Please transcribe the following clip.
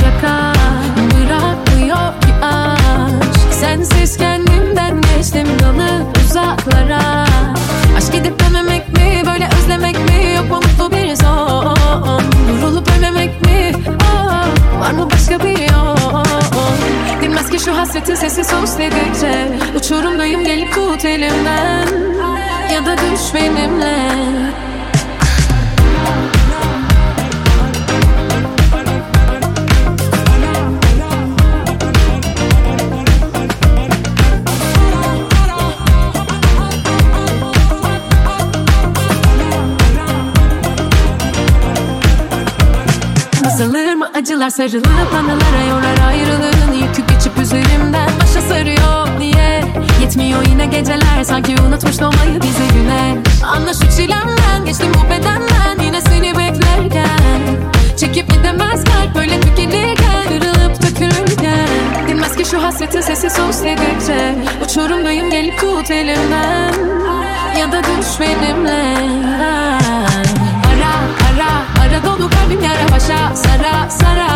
şaka. Bırakmıyor ki aşk. Sensiz kendimden geçtim dalı uzaklara. Aşk edip dememek mi böyle özlemek mi? Yok mu mutlu bir son. Vurulup ölmemek mi? Oh, Var mı başka bir yol? Dinmez ki şu hasretin sesi sus dedikçe. Uçurumdayım gelip tut elimden. Ya da düş benimle. Azalır mı acılar sarılıp anılara yorar ayrılığın yükü geçip üzerimden başa sarıyor Niye yetmiyor yine geceler sanki unutmuş doğmayı bize güneş Anla şu çilemden geçtim bu bedenden yine seni beklerken. Çekip gidemez kalp böyle tükenirken kırılıp dökülürken Dinmez ki şu hasretin sesi sus dedikçe Uçurumdayım gelip tut elimden. Ya da düş benimle Sara, Sara, Sara.